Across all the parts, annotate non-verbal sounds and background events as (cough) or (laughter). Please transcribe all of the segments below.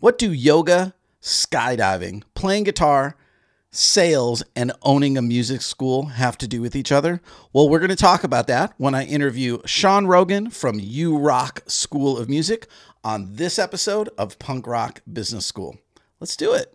What do yoga, skydiving, playing guitar, sales, and owning a music school have to do with each other? Well, we're going to talk about that when I interview Sean Rogan from U Rock School of Music on this episode of Punk Rock Business School. Let's do it.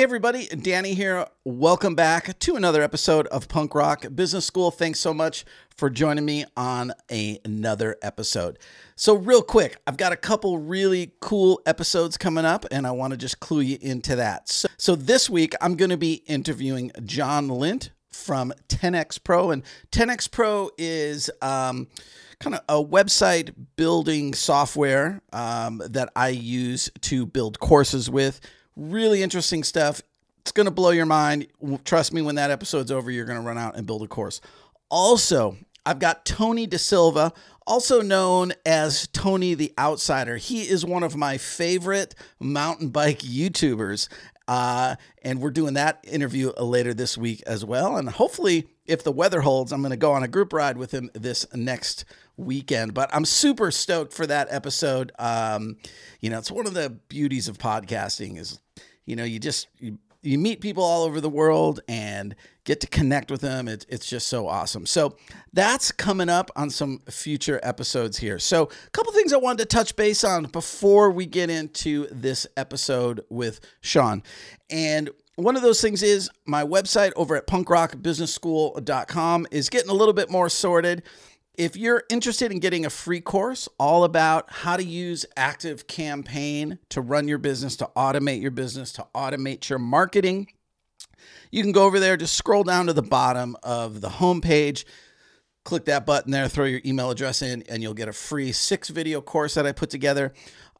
Hey, everybody, Danny here. Welcome back to another episode of Punk Rock Business School. Thanks so much for joining me on a, another episode. So, real quick, I've got a couple really cool episodes coming up, and I want to just clue you into that. So, so this week, I'm going to be interviewing John Lint from 10x Pro, and 10x Pro is. Um, kind of a website building software um, that I use to build courses with. Really interesting stuff. It's going to blow your mind. Trust me, when that episode's over, you're going to run out and build a course. Also, I've got Tony De Silva, also known as Tony the Outsider. He is one of my favorite mountain bike YouTubers. Uh, and we're doing that interview later this week as well. And hopefully, if the weather holds, I'm going to go on a group ride with him this next weekend. But I'm super stoked for that episode. Um, you know, it's one of the beauties of podcasting is, you know, you just you, you meet people all over the world and get to connect with them. It, it's just so awesome. So that's coming up on some future episodes here. So a couple things I wanted to touch base on before we get into this episode with Sean. And one of those things is my website over at punkrockbusinessschool.com is getting a little bit more sorted. If you're interested in getting a free course all about how to use Active Campaign to run your business, to automate your business, to automate your marketing, you can go over there, just scroll down to the bottom of the homepage, click that button there, throw your email address in, and you'll get a free six video course that I put together.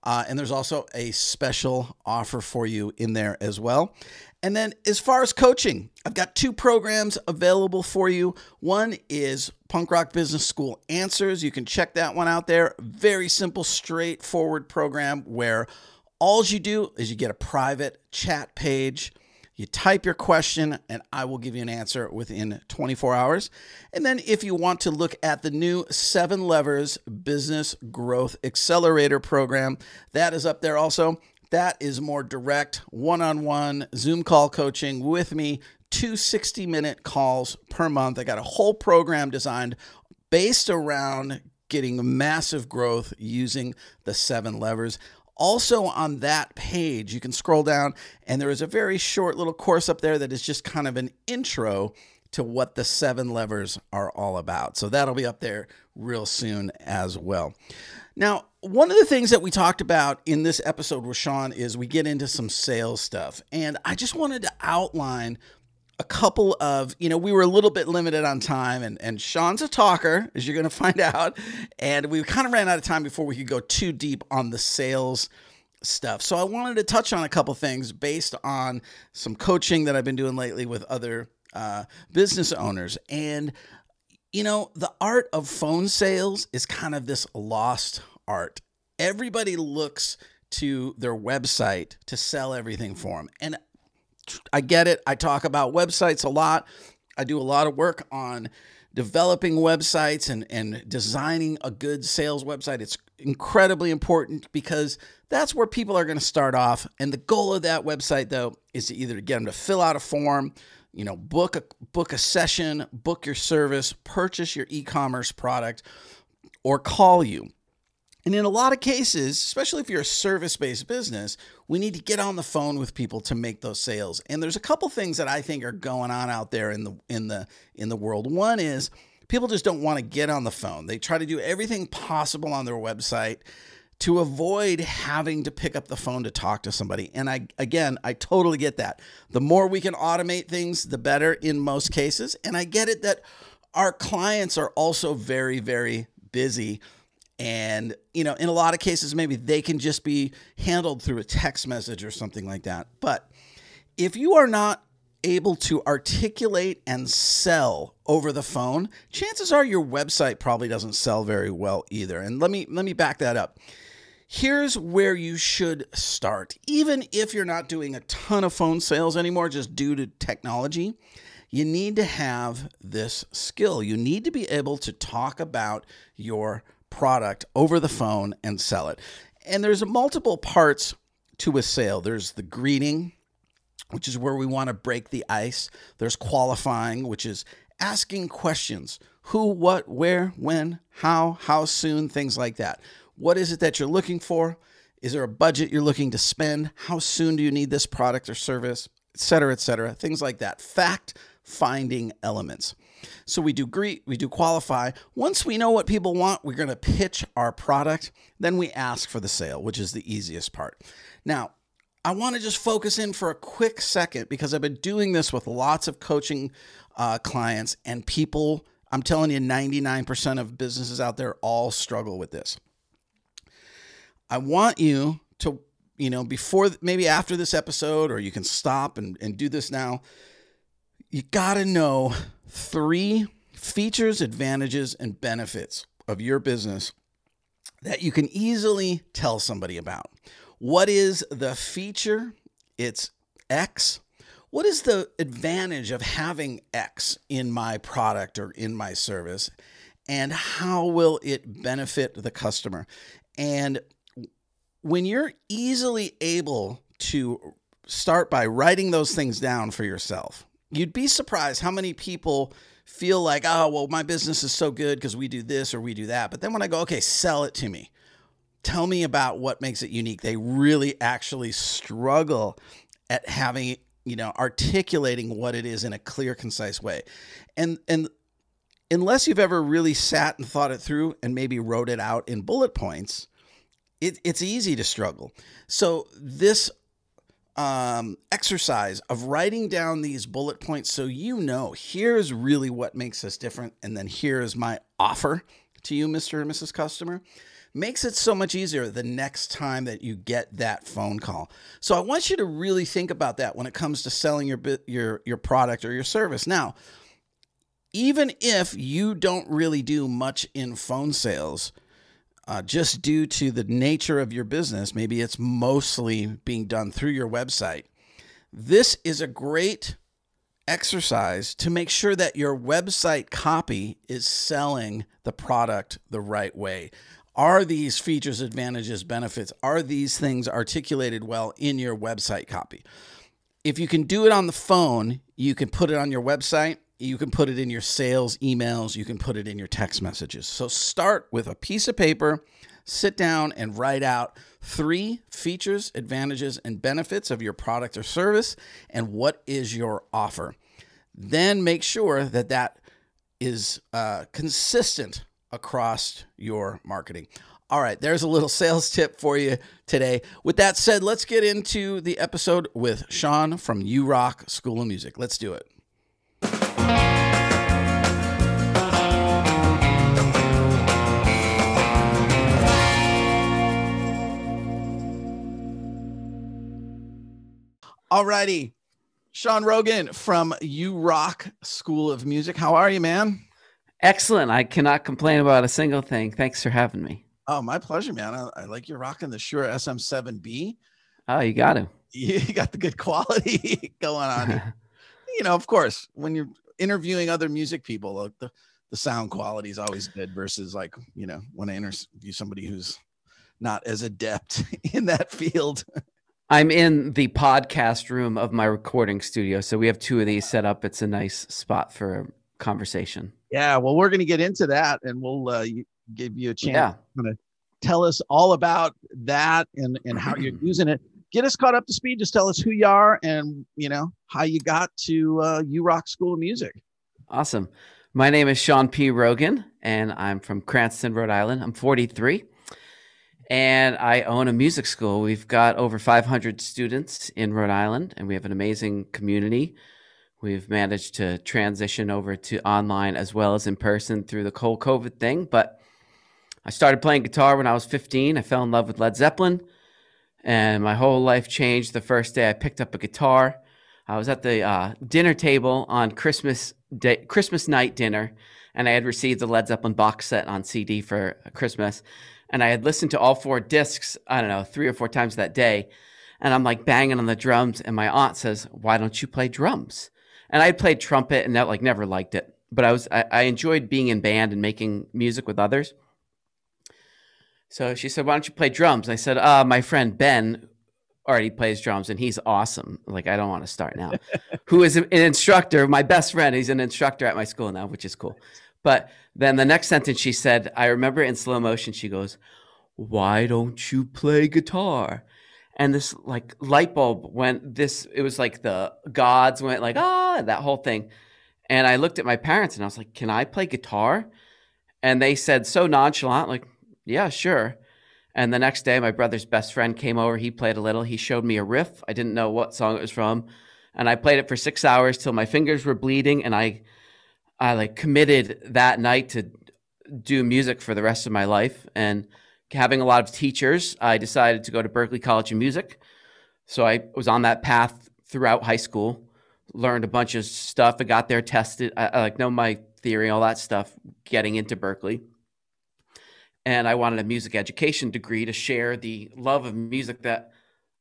Uh, and there's also a special offer for you in there as well. And then, as far as coaching, I've got two programs available for you. One is Punk Rock Business School Answers. You can check that one out there. Very simple, straightforward program where all you do is you get a private chat page. You type your question, and I will give you an answer within 24 hours. And then, if you want to look at the new Seven Levers Business Growth Accelerator program, that is up there also. That is more direct, one on one Zoom call coaching with me, two 60 minute calls per month. I got a whole program designed based around getting massive growth using the seven levers. Also, on that page, you can scroll down, and there is a very short little course up there that is just kind of an intro to what the seven levers are all about. So that'll be up there real soon as well. Now, one of the things that we talked about in this episode with Sean is we get into some sales stuff. And I just wanted to outline a couple of, you know, we were a little bit limited on time, and, and Sean's a talker, as you're going (laughs) to find out. And we kind of ran out of time before we could go too deep on the sales stuff. So I wanted to touch on a couple things based on some coaching that I've been doing lately with other uh, business owners. And, you know, the art of phone sales is kind of this lost art. Everybody looks to their website to sell everything for them. And I get it. I talk about websites a lot. I do a lot of work on developing websites and, and designing a good sales website. It's incredibly important because that's where people are going to start off. And the goal of that website, though, is to either get them to fill out a form, you know, book a book a session, book your service, purchase your e-commerce product, or call you. And in a lot of cases, especially if you're a service based business, we need to get on the phone with people to make those sales. And there's a couple things that I think are going on out there in the in the in the world. One is people just don't want to get on the phone. They try to do everything possible on their website to avoid having to pick up the phone to talk to somebody. And I again, I totally get that. The more we can automate things, the better in most cases. And I get it that our clients are also very very busy and, you know, in a lot of cases, maybe they can just be handled through a text message or something like that. But if you are not able to articulate and sell over the phone, chances are your website probably doesn't sell very well either. And let me let me back that up. Here's where you should start. Even if you're not doing a ton of phone sales anymore just due to technology, you need to have this skill. You need to be able to talk about your product over the phone and sell it. And there's multiple parts to a sale. There's the greeting, which is where we want to break the ice. There's qualifying, which is asking questions who, what, where, when, how, how soon, things like that. What is it that you're looking for? Is there a budget you're looking to spend? How soon do you need this product or service? Et cetera, et cetera. Things like that. Fact finding elements. So we do greet, we do qualify. Once we know what people want, we're going to pitch our product. Then we ask for the sale, which is the easiest part. Now, I want to just focus in for a quick second because I've been doing this with lots of coaching uh, clients and people. I'm telling you, 99% of businesses out there all struggle with this. I want you to, you know, before maybe after this episode, or you can stop and, and do this now. You got to know three features, advantages, and benefits of your business that you can easily tell somebody about. What is the feature? It's X. What is the advantage of having X in my product or in my service? And how will it benefit the customer? And when you're easily able to start by writing those things down for yourself, you'd be surprised how many people feel like, oh, well, my business is so good because we do this or we do that. But then when I go, okay, sell it to me tell me about what makes it unique. They really actually struggle at having, you know, articulating what it is in a clear, concise way. And and unless you've ever really sat and thought it through and maybe wrote it out in bullet points, it, it's easy to struggle. So this um, exercise of writing down these bullet points so you know here's really what makes us different and then here's my offer to you mr and mrs customer makes it so much easier the next time that you get that phone call. So I want you to really think about that when it comes to selling your your your product or your service. Now, even if you don't really do much in phone sales, uh, just due to the nature of your business, maybe it's mostly being done through your website. This is a great exercise to make sure that your website copy is selling the product the right way. Are these features, advantages, benefits, are these things articulated well in your website copy? If you can do it on the phone, you can put it on your website, you can put it in your sales emails, you can put it in your text messages. So start with a piece of paper, sit down and write out three features, advantages, and benefits of your product or service and what is your offer. Then make sure that that is uh, consistent across your marketing. All right, there's a little sales tip for you today. With that said, let's get into the episode with Sean from U Rock School of Music. Let's do it. All righty. Sean Rogan from U Rock School of Music. How are you, man? Excellent. I cannot complain about a single thing. Thanks for having me. Oh, my pleasure, man. I, I like you're rocking the Shure SM7B. Oh, you got to. (laughs) You got the good quality (laughs) going on. (laughs) you know, of course, when you're interviewing other music people, the, the sound quality is always good versus like, you know, when I interview somebody who's not as adept in that field. I'm in the podcast room of my recording studio. So we have two of these set up. It's a nice spot for conversation. Yeah, well, we're going to get into that, and we'll uh, give you a chance yeah. to tell us all about that and and how you're (clears throat) using it. Get us caught up to speed. Just tell us who you are and you know how you got to uh, U Rock School of Music. Awesome. My name is Sean P. Rogan, and I'm from Cranston, Rhode Island. I'm 43, and I own a music school. We've got over 500 students in Rhode Island, and we have an amazing community We've managed to transition over to online as well as in person through the whole COVID thing. But I started playing guitar when I was 15. I fell in love with Led Zeppelin, and my whole life changed the first day I picked up a guitar. I was at the uh, dinner table on Christmas day, Christmas night dinner, and I had received the Led Zeppelin box set on CD for Christmas, and I had listened to all four discs. I don't know three or four times that day, and I'm like banging on the drums, and my aunt says, "Why don't you play drums?" And I played trumpet and that like never liked it, but I was I, I enjoyed being in band and making music with others. So she said, "Why don't you play drums?" I said, "Uh, my friend Ben already plays drums and he's awesome. Like I don't want to start now. (laughs) Who is an instructor? My best friend. He's an instructor at my school now, which is cool. But then the next sentence she said, I remember in slow motion. She goes, "Why don't you play guitar?" And this like light bulb went. This it was like the gods went like ah that whole thing. And I looked at my parents and I was like, "Can I play guitar?" And they said so nonchalant, like, "Yeah, sure." And the next day, my brother's best friend came over. He played a little. He showed me a riff. I didn't know what song it was from, and I played it for six hours till my fingers were bleeding. And I, I like committed that night to do music for the rest of my life. And having a lot of teachers, I decided to go to Berklee College of Music. So I was on that path throughout high school. Learned a bunch of stuff. I got there, tested. I, I like know my theory, all that stuff. Getting into Berkeley, and I wanted a music education degree to share the love of music that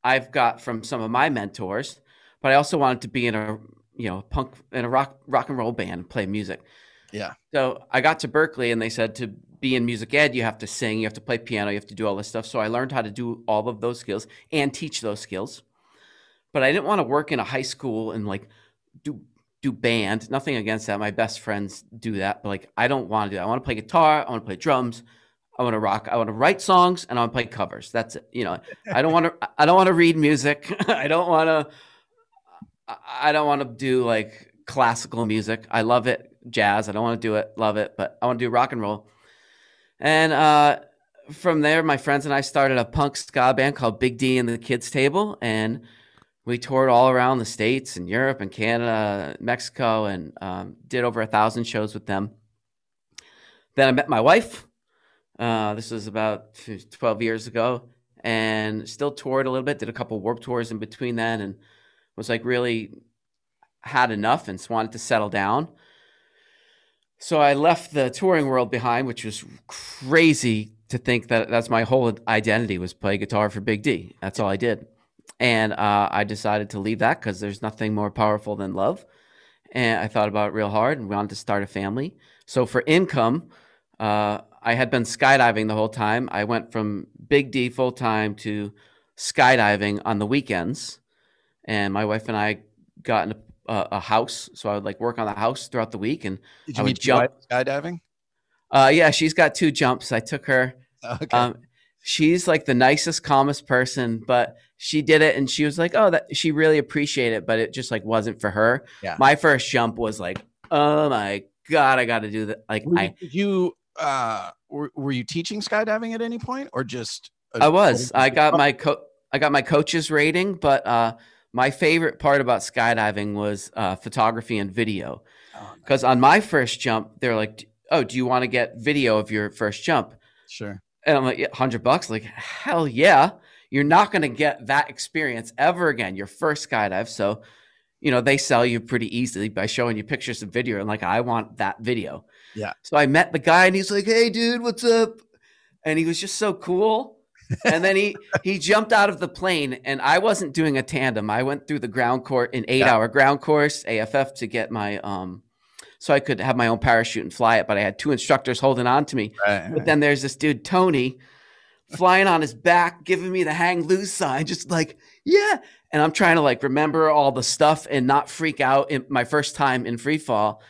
I've got from some of my mentors. But I also wanted to be in a you know punk in a rock rock and roll band play music. Yeah. So I got to Berklee and they said to be in music ed, you have to sing, you have to play piano, you have to do all this stuff. So I learned how to do all of those skills and teach those skills. But I didn't want to work in a high school and like do do band. Nothing against that. My best friends do that, but like I don't want to do that. I want to play guitar, I want to play drums, I want to rock. I want to write songs and I want to play covers. That's it. You know, I don't want to. I don't want to read music. (laughs) I don't want to. I don't want to do like classical music. I love it, jazz. I don't want to do it, love it, but I want to do rock and roll. And uh, from there, my friends and I started a punk ska band called Big D and the Kids Table, and we toured all around the states and Europe and Canada, Mexico, and um, did over a thousand shows with them. Then I met my wife uh, this was about 12 years ago, and still toured a little bit. Did a couple warp tours in between then, and was like really had enough and wanted to settle down. So I left the touring world behind, which was crazy to think that that's my whole identity was play guitar for Big D. That's all I did. And uh, I decided to leave that because there's nothing more powerful than love. And I thought about it real hard and wanted to start a family. So for income, uh, I had been skydiving the whole time. I went from Big D full time to skydiving on the weekends, and my wife and I got in a, a, house. So I would like work on the house throughout the week, and Did you I would jump skydiving. Uh, yeah, she's got two jumps. I took her. Okay. Um, she's like the nicest, calmest person, but she did it, and she was like, "Oh, that she really appreciated it," but it just like wasn't for her. Yeah. My first jump was like, "Oh my god, I got to do that!" Like Were I, you uh were, were you teaching skydiving at any point or just I was. I got my co- I got my coach's rating, but uh, my favorite part about skydiving was uh, photography and video. Because Oh, on my first jump, they're like, "Oh, do you want to get video of your first jump?" sure. And I'm like, yeah, "100 bucks?" Like, hell yeah! You're not going to get that experience ever again. Your first skydive, so you know they sell you pretty easily by showing you pictures and video. And like, I want that video. Yeah. So I met the guy, and he's like, "Hey, dude, what's up?" And he was just so cool. And then he he jumped out of the plane, and I wasn't doing a tandem. I went through the ground course, an eight Yeah. hour ground course, AFF, to get my um, so I could have my own parachute and fly it. But I had two instructors holding on to me. Right, But then there's this dude Tony flying on his back, giving me the hang loose sign, just like yeah. And I'm trying to like remember all the stuff and not freak out in my first time in free fall.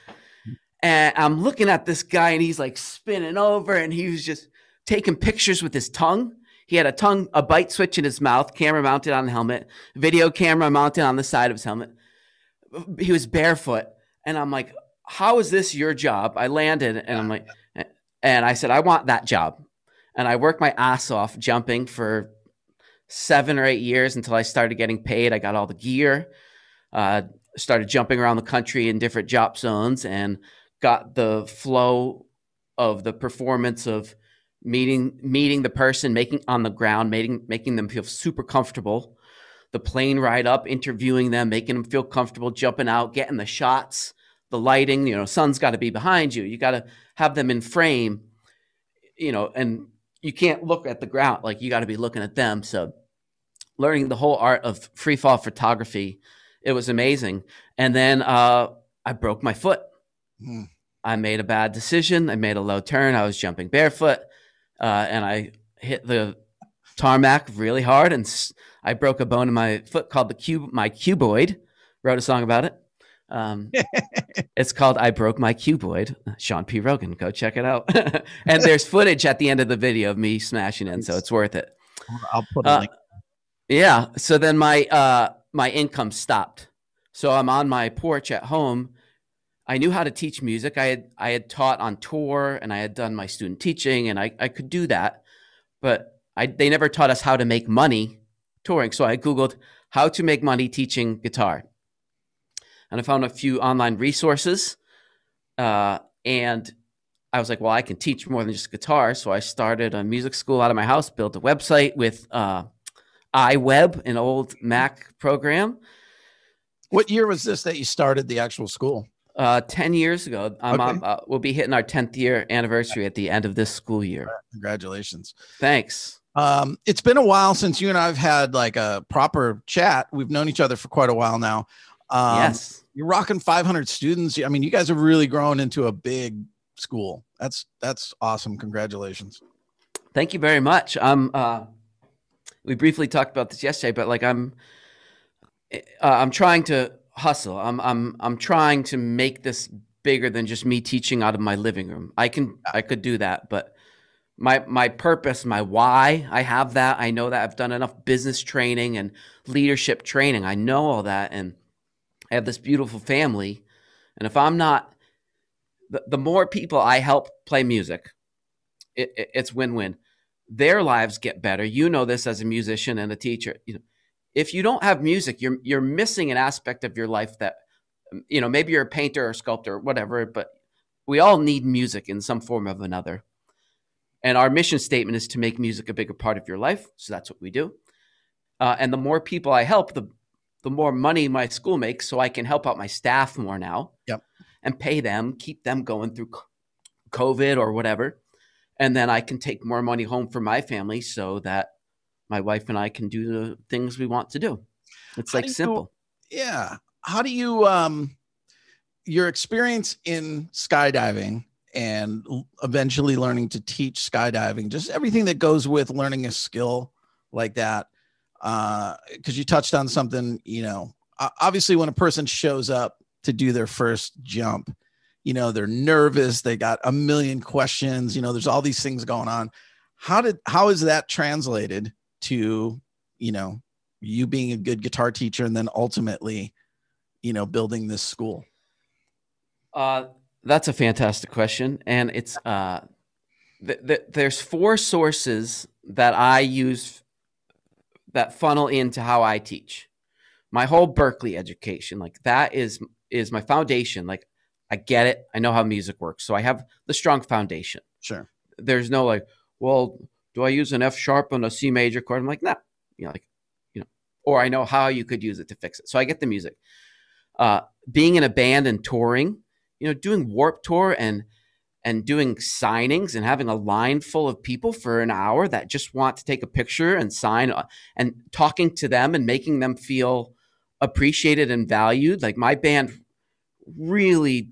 And I'm looking at this guy and he's like spinning over and he was just taking pictures with his tongue. He had a tongue, a bite switch in his mouth, camera mounted on the helmet, video camera mounted on the side of his helmet. He was barefoot. And I'm like, how is this your job? I landed and I'm like, and I said, I want that job. And I worked my ass off jumping for seven or eight years until I started getting paid. I got all the gear, uh, started jumping around the country in different job zones, and got the flow of the performance of meeting meeting the person, making on the ground, making making them feel super comfortable. the plane ride up, interviewing them, making them feel comfortable, jumping out, getting the shots, the lighting. You know, sun's got to be behind you. You got to have them in frame. You know, and you can't look at the ground like you got to be looking at them. So, learning the whole art of free fall photography, it was amazing. And then uh, I broke my foot. Hmm. I made a bad decision. I made a low turn. I was jumping barefoot, uh, and I hit the tarmac really hard, and I broke a bone in my foot called the cube, my cuboid. Wrote a song about it. Um, (laughs) it's called "I Broke My Cuboid." Sean P. Rogan, go check it out. (laughs) and there's footage at the end of the video of me smashing in, so it's worth it. I'll put a uh, link. Yeah. So then my uh, my income stopped. So I'm on my porch at home. I knew how to teach music. I had I had taught on tour and I had done my student teaching and I, I could do that. But I, they never taught us how to make money touring. So I Googled how to make money teaching guitar. And I found a few online resources. Uh, and I was like, well, I can teach more than just guitar. So I started a music school out of my house, built a website with uh, iWeb, an old Mac program. What year was this that you started the actual school? Uh, 10 years ago. Um, okay. uh, we'll be hitting our 10th year anniversary at the end of this school year. Congratulations. Thanks. Um, it's been a while since you and I've had like a proper chat. We've known each other for quite a while now. Um, yes, you're rocking 500 students. I mean, you guys have really grown into a big school. That's that's awesome. Congratulations. Thank you very much. Um, uh, we briefly talked about this yesterday, but like I'm, uh, I'm trying to hustle. I'm I'm I'm trying to make this bigger than just me teaching out of my living room. I can I could do that, but my my purpose, my why. I have that. I know that I've done enough business training and leadership training. I know all that, and I have this beautiful family. And if I'm not, the, the more people I help play music, it, it, it's win win. Their lives get better. You know this as a musician and a teacher. You know, if you don't have music, you're you're missing an aspect of your life that, you know, maybe you're a painter or sculptor or whatever, but we all need music in some form of another. And our mission statement is to make music a bigger part of your life. So that's what we do. Uh, and the more people I help, the the more money my school makes, so I can help out my staff more now. Yep. And pay them, keep them going through COVID or whatever, and then I can take more money home for my family, so that my wife and I can do the things we want to do. It's How like simple. You, yeah. How do you um your experience in skydiving and eventually learning to teach skydiving, just everything that goes with learning a skill like that. Because uh, you touched on something, you know, obviously when a person shows up to do their first jump, you know, they're nervous, they got a million questions, you know, there's all these things going on. How did, how is that translated to, you know, you being a good guitar teacher and then ultimately, you know, building this school? Uh, that's a fantastic question, and it's uh, th- th- there's four sources that I use that funnel into how I teach. My whole Berklee education, like that, is is my foundation. Like I get it, I know how music works, so I have the strong foundation. Sure. There's no like, well, do I use an F sharp on a C major chord? I'm like, nah, you know, like, you know, or I know how you could use it to fix it. So I get the music. Uh, being in a band and touring you know, doing Warp Tour and and doing signings and having a line full of people for an hour that just want to take a picture and sign uh, and talking to them and making them feel appreciated and valued. Like my band really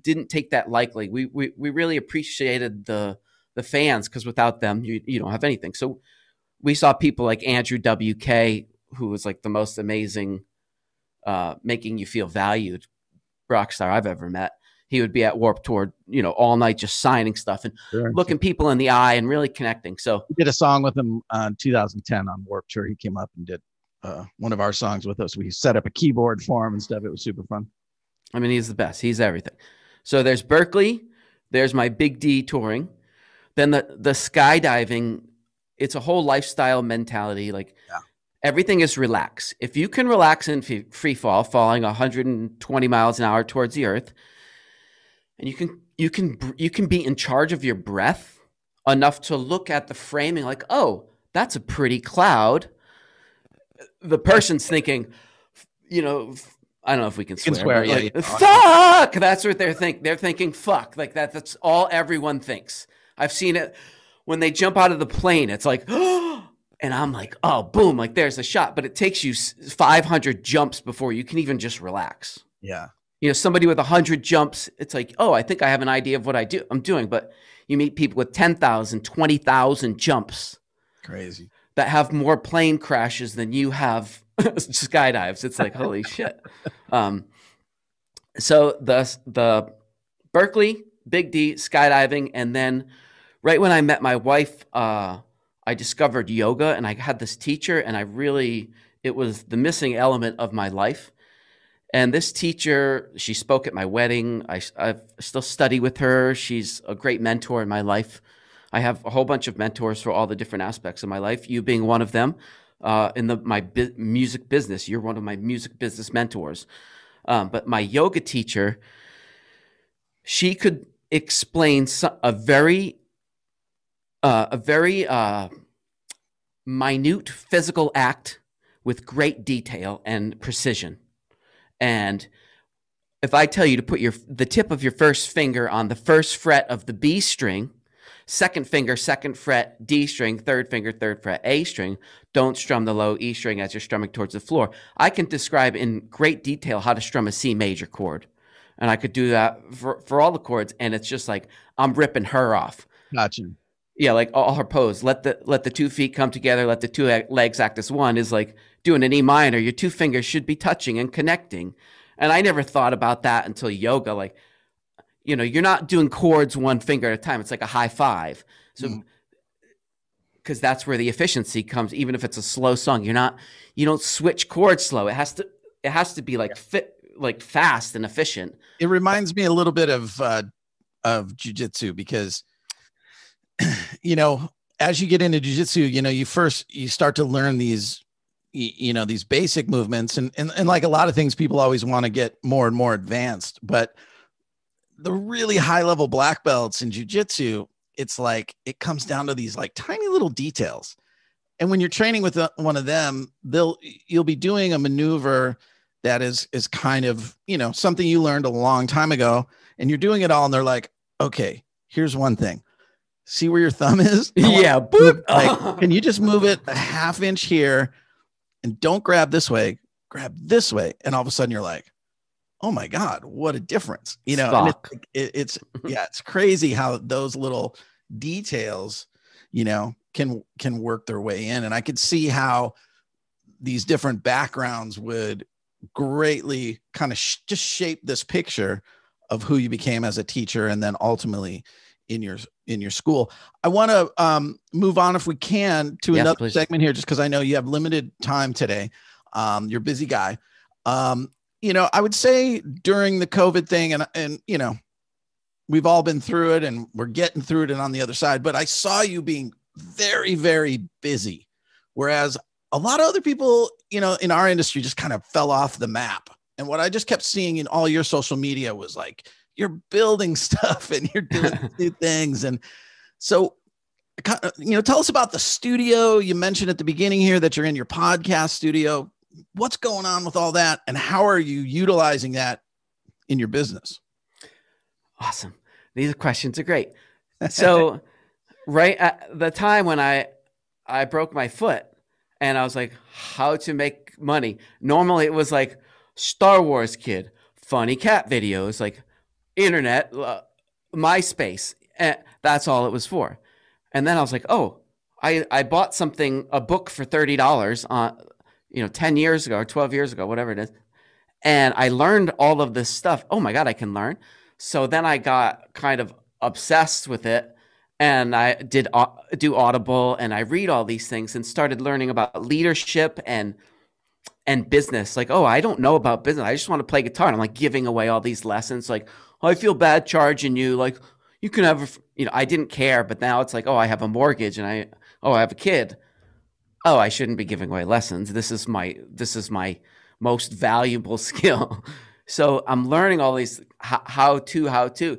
didn't take that lightly. We we, we really appreciated the the fans because without them you, you don't have anything. So we saw people like Andrew WK who was like the most amazing uh, making you feel valued rock star I've ever met he would be at Warp Tour, you know, all night just signing stuff and sure. looking people in the eye and really connecting. So we did a song with him in 2010 on Warp Tour. He came up and did uh, one of our songs with us. We set up a keyboard for him and stuff. It was super fun. I mean, he's the best. He's everything. So there's Berklee. There's my Big D touring. Then the the skydiving. It's a whole lifestyle mentality. Like yeah. everything is relax. If you can relax in free fall, falling 120 miles an hour towards the earth, and you can you can you can be in charge of your breath enough to look at the framing like oh that's a pretty cloud the person's thinking, you know, I don't know if we can swear. can swear, yeah, like, yeah. Fuck. That's what they're think. They're thinking fuck. Like that. That's all everyone thinks. I've seen it when they jump out of the plane. It's like, (gasps) and I'm like, oh, boom! Like there's a shot. But it takes you 500 jumps before you can even just relax. Yeah. You know, somebody with 100 jumps, it's like, oh, I think I have an idea of what I do. I'm doing. But you meet people with 10,000, 20,000 jumps Crazy. that have more plane crashes than you have (laughs) skydives. It's like holy (laughs) shit. Um, so the the Berklee Big D skydiving, and then right when I met my wife, uh, I discovered yoga, and I had this teacher, and I really it was the missing element of my life. And this teacher, she spoke at my wedding. I, I still study with her. She's a great mentor in my life. I have a whole bunch of mentors for all the different aspects of my life. You being one of them uh, in the my music business. You're one of my music business mentors. Um, but my yoga teacher, she could explain a very, uh, a very uh, minute physical act with great detail and precision. And if I tell you to put your the tip of your first finger on the first fret of the B string, second finger, second fret, D string, third finger, third fret, A string, don't strum the low E string as you're strumming towards the floor. I can describe in great detail how to strum a C major chord. And I could do that for, for all the chords. And it's just like I'm ripping her off. Gotcha. Yeah, like all her pose. Let the let the two feet come together. Let the two legs act as one. Is like doing an E minor. Your two fingers should be touching and connecting. And I never thought about that until yoga. Like, you know, you're not doing chords one finger at a time. It's like a high five. So, Mm. because that's where the efficiency comes. Even if it's a slow song, you're not. You don't switch chords slow. It has to. It has to be like fit, like fast and efficient. It reminds me a little bit of uh, of jujitsu because (clears throat) you know as you get into jujitsu, you know you first you start to learn these you know these basic movements. And and, and like a lot of things people always want to get more and more advanced. But the really high level black belts in jujitsu it's like it comes down to these like tiny little details. And when you're training with uh, one of them they'll you'll be doing a maneuver that is is kind of you know something you learned a long time ago. And you're doing it all and they're like okay here's one thing see where your thumb is? (laughs) Yeah, boop. like (laughs) can you just move it a half inch here and don't grab this way grab this way. And all of a sudden you're like oh my god what a difference you know? And Fuck. it's, it, it's (laughs) yeah it's crazy how those little details you know can can work their way in. And i could see how these different backgrounds would greatly kind of sh- just shape this picture of who you became as a teacher and then ultimately in your in your school. I want to um, move on if we can to Yes, another please. segment here just because i know you have limited time today. Um, you're a busy guy. Um, you know i would say during the covid thing and and you know we've all been through it and we're getting through it and on the other side but i saw you being very very busy. Whereas a lot of other people you know in our industry just kind of fell off the map. And what i just kept seeing in all your social media was like you're building (laughs) stuff and you're doing (laughs) new things and so uh, you know tell us about the studio you mentioned at the beginning here that you're in your podcast studio what's going on with all that and how are you utilizing that in your business Awesome. These questions are great. (laughs) So, right at the time when I I broke my foot, and I was like, how to make money. Normally, it was like Star Wars kid, funny cat videos, like internet, uh, MySpace. And that's all it was for. And then I was like, oh, I I bought something, a book for thirty dollars on, you know, ten years ago or twelve years ago, whatever it is, and I learned all of this stuff. Oh my god, I can learn. So then I got kind of obsessed with it and I did au- do Audible and I read all these things and started learning about leadership and and business. Like, oh, I don't know about business. I just want to play guitar. And I'm like giving away all these lessons. Like, oh, I feel bad charging you. Like, you can have, a you know, I didn't care, but now it's like, oh, I have a mortgage and I, oh, I have a kid. Oh, I shouldn't be giving away lessons. This is my, this is my most valuable (laughs) skill. So I'm learning all these how, how to, how to.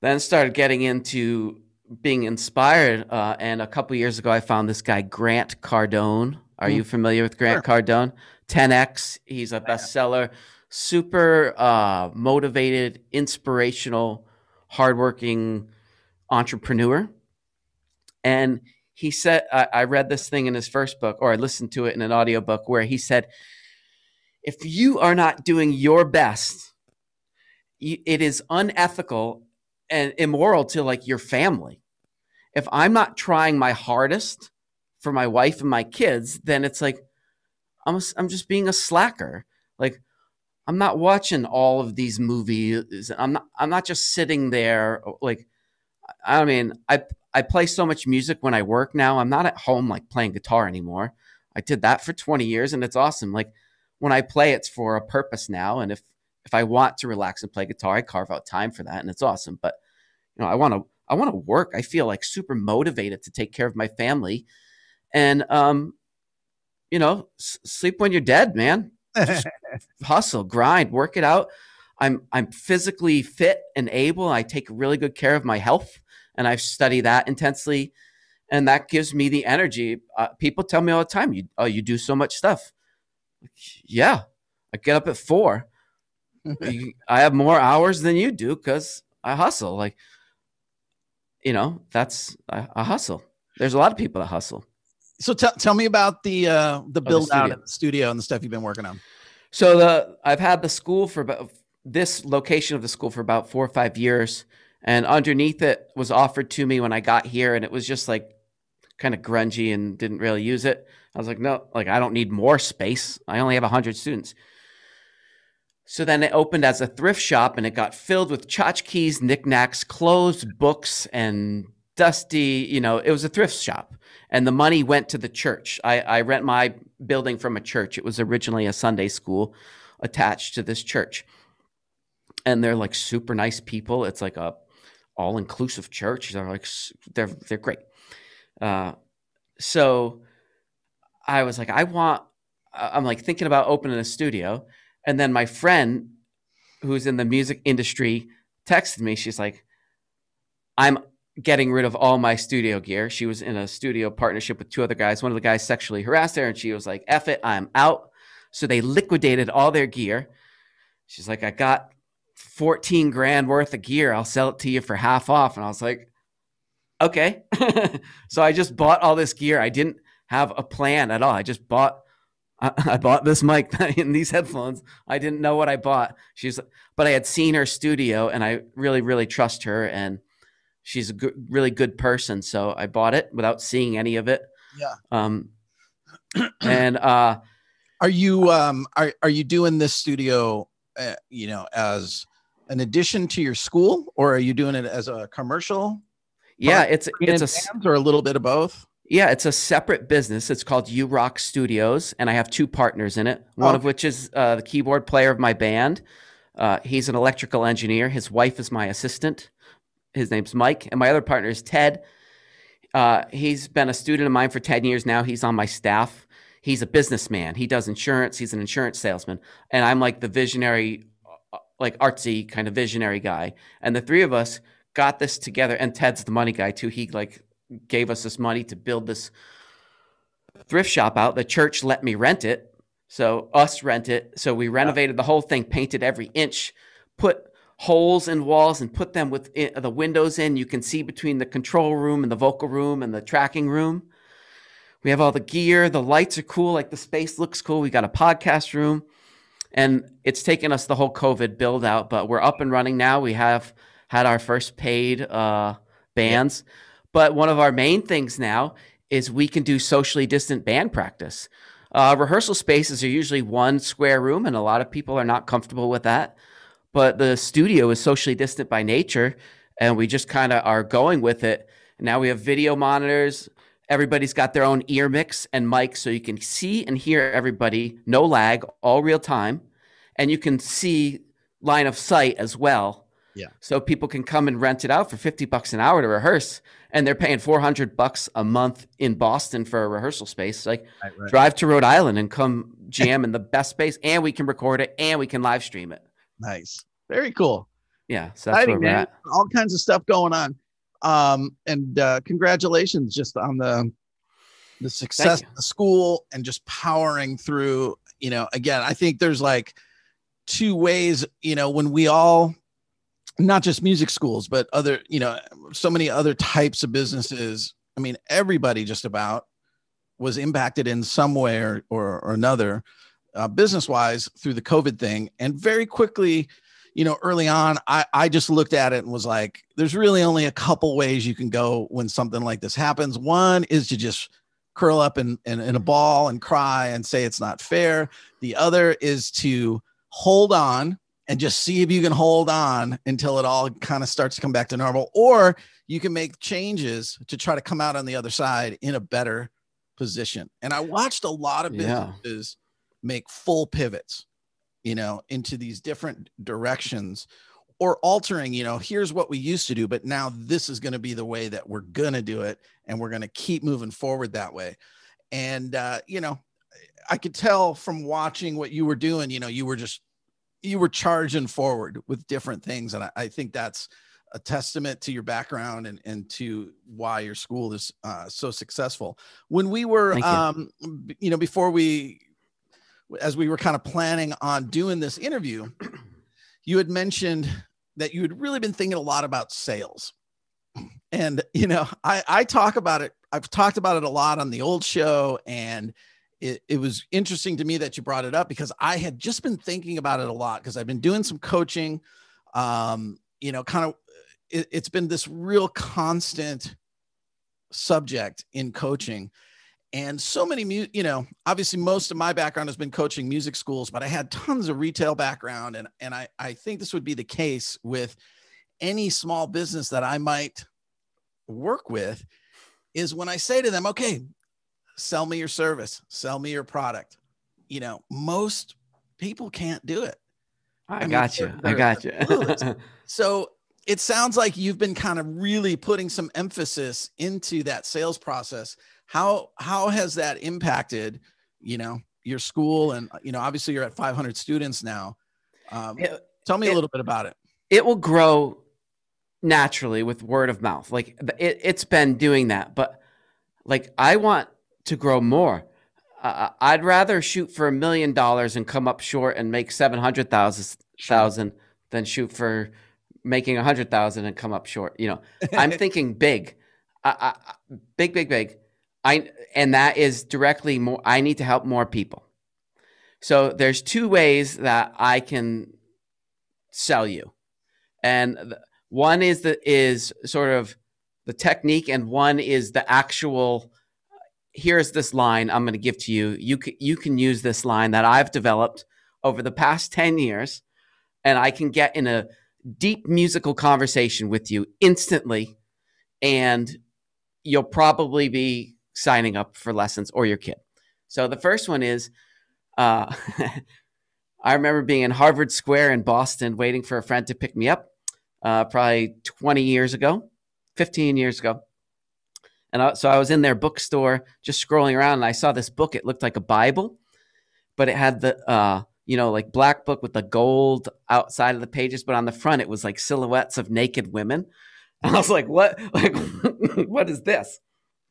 Then started getting into being inspired. Uh, and a couple years ago, I found this guy Grant Cardone. Are mm. you familiar with Grant sure. Cardone? 10X. He's a bestseller. Super uh, motivated, inspirational, hardworking entrepreneur. And he said, I, I read this thing in his first book, or I listened to it in an audiobook where he said, if you are not doing your best, it is unethical and immoral to like your family. If I'm not trying my hardest for my wife and my kids, then it's like I'm a, I'm just being a slacker. Like I'm not watching all of these movies. I'm not I'm not just sitting there like I mean, I I play so much music when I work now. I'm not at home like playing guitar anymore. I did that for 20 years and it's awesome. Like when I play it's for a purpose now and if if I want to relax and play guitar, I carve out time for that and it's awesome. But you know, I want to I want to work. I feel like super motivated to take care of my family and um you know, s- sleep when you're dead, man. (laughs) hustle, grind, work it out. I'm I'm physically fit and able. I take really good care of my health and I've studied that intensely and that gives me the energy. Uh, people tell me all the time, "You oh, you do so much stuff." Yeah, I get up at four. (laughs) I have more hours than you do because I hustle. Like, you know, that's I, I, hustle. There's a lot of people that hustle. So tell tell me about the uh, the build oh, the out of the studio and the stuff you've been working on. So the I've had the school for about this location of the school for about four or five years, and underneath it was offered to me when I got here, and it was just like kind of grungy and didn't really use it. I was like, no, like I don't need more space. I only have hundred students. So then it opened as a thrift shop and it got filled with tchotchkes, knickknacks, clothes, books, and dusty, you know, it was a thrift shop. And the money went to the church. I, I rent my building from a church. It was originally a Sunday school attached to this church. And they're like super nice people. It's like a all inclusive church. They're like they're they're great. Uh, so I was like, I want. I'm like thinking about opening a studio, and then my friend, who's in the music industry, texted me. She's like, I'm getting rid of all my studio gear. She was in a studio partnership with two other guys. One of the guys sexually harassed her, and she was like, F it, I'm out. So they liquidated all their gear. She's like, I got 14 grand worth of gear. I'll sell it to you for half off. And I was like, okay. (laughs) so I just bought all this gear. I didn't have a plan at all. I just bought I, (laughs) bought this mic (laughs) and these headphones. I didn't know what I bought. She's, but I had seen her studio, and I really, really trust her, and she's a good, really good person. So I bought it without seeing any of it. Yeah. Um, (clears throat) and uh, are you um are are you doing this studio, uh, you know, as an addition to your school, or are you doing it as a commercial? Yeah, it's it's a or a little bit of both. Yeah, it's a separate business. It's called U Rock Studios, and I have two partners in it. One of which is uh, the keyboard player of my band. Uh, he's an electrical engineer. His wife is my assistant. His name's Mike, and my other partner is Ted. Uh, he's been a student of mine for ten years now. He's on my staff. He's a businessman. He does insurance. He's an insurance salesman, and I'm like the visionary, uh, like artsy kind of visionary guy. And the three of us got this together. And Ted's the money guy too. He like gave us this money to build this thrift shop out. The church let me rent it. So us rent it. So we renovated the whole thing, painted every inch, put holes in walls and put them with the windows in. You can see between the control room and the vocal room and the tracking room. We have all the gear. The lights are cool. Like the space looks cool. We got a podcast room. And it's taken us the whole COVID build out, but we're up and running now. We have had our first paid uh, bands. Yeah. But one of our main things now is we can do socially distant band practice. Uh, rehearsal spaces are usually one square room, and a lot of people are not comfortable with that. But the studio is socially distant by nature, and we just kind of are going with it. Now we have video monitors. Everybody's got their own ear mix and mic, so you can see and hear everybody, no lag, all real time. And you can see line of sight as well. Yeah. So people can come and rent it out for 50 bucks an hour to rehearse and they're paying 400 bucks a month in Boston for a rehearsal space. Like right, right. drive to Rhode Island and come jam in the best space and we can record it and we can live stream it. Nice. Very cool. Yeah. So that's Exciting, at. All kinds of stuff going on. Um, and uh, congratulations just on the the success of the school and just powering through you know again i think there's like two ways you know when we all not just music schools but other you know so many other types of businesses i mean everybody just about was impacted in some way or, or, or another uh, business wise through the covid thing. And very quickly you know early on I, I just looked at it and was like there's really only a couple ways you can go when something like this happens. One is to just curl up in, in, in a ball and cry and say it's not fair. The other is to hold on and just see if you can hold on until it all kind of starts to come back to normal. Or you can make changes to try to come out on the other side in a better position. And i watched a lot of businesses. Make full pivots you know into these different directions or altering you know here's what we used to do but now this is going to be the way that we're going to do it and we're going to keep moving forward that way. And uh, you know i could tell from watching what you were doing you know you were just you were charging forward with different things. And i, I think that's a testament to your background and, and to why your school is uh, so successful. When we were you. um, you know before we as we were kind of planning on doing this interview (clears throat) you had mentioned that you had really been thinking a lot about sales and you know i i talk about it i've talked about it a lot on the old show and it, it was interesting to me that you brought it up because I had just been thinking about it a lot because I've been doing some coaching. Um, you know, kind of, it, it's been this real constant subject in coaching. And so many, mu- you know, obviously most of my background has been coaching music schools, but I had tons of retail background. And, and I, I think this would be the case with any small business that I might work with is when I say to them, okay, sell me your service, sell me your product. You know, most people can't do it. I, I mean, got you. I got you. (laughs) so it sounds like you've been kind of really putting some emphasis into that sales process. How how has that impacted, you know, your school and you know, obviously you're at 500 students now. Um, it, tell me it, a little bit about it. It will grow naturally with word of mouth. Like it, it's been doing that, but like I want to grow more. Uh, I'd rather shoot for a million dollars and come up short and make seven hundred thousand than shoot for making a hundred thousand and come up short. You know, I'm (laughs) thinking big, I, I, big, big, big. I and that is directly more. I need to help more people. So there's two ways that I can sell you, and one is the is sort of the technique, and one is the actual here's this line I'm going to give to you. You can, you can use this line that I've developed over the past 10 years, and I can get in a deep musical conversation with you instantly, and you'll probably be signing up for lessons or your kid. So the first one is uh, (laughs) I remember being in Harvard Square in Boston waiting for a friend to pick me up uh, probably 20 years ago, 15 years ago. And I, so I was in their bookstore just scrolling around and I saw this book. It looked like a Bible, but it had the, uh, you know, like black book with the gold outside of the pages, but on the front it was like silhouettes of naked women. (laughs) And I was like, what? (laughs) Like, what is this?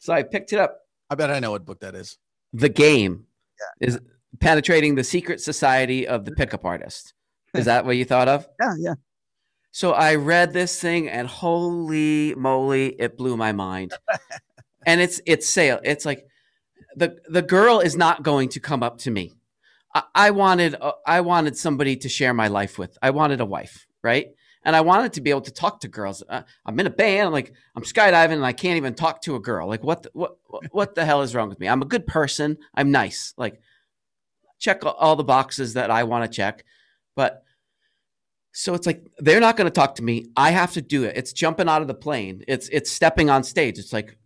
So I picked it up. I bet I know what book that is. The Game yeah. is penetrating the secret society of the pickup artist. Is that what you thought of? (laughs) Yeah, yeah. So I read this thing and holy moly, it blew my mind. (laughs) and it's it's sale. It's like the the girl is not going to come up to me. I, I wanted uh, I wanted somebody to share my life with. I wanted a wife, right? And I wanted to be able to talk to girls. Uh, I'm in a band. I'm like I'm skydiving, and I can't even talk to a girl. Like what the, what what the hell is wrong with me? I'm a good person. I'm nice. Like check all the boxes that I want to check, but so it's like they're not going to talk to me. I have to do it. It's jumping out of the plane. It's it's stepping on stage. It's like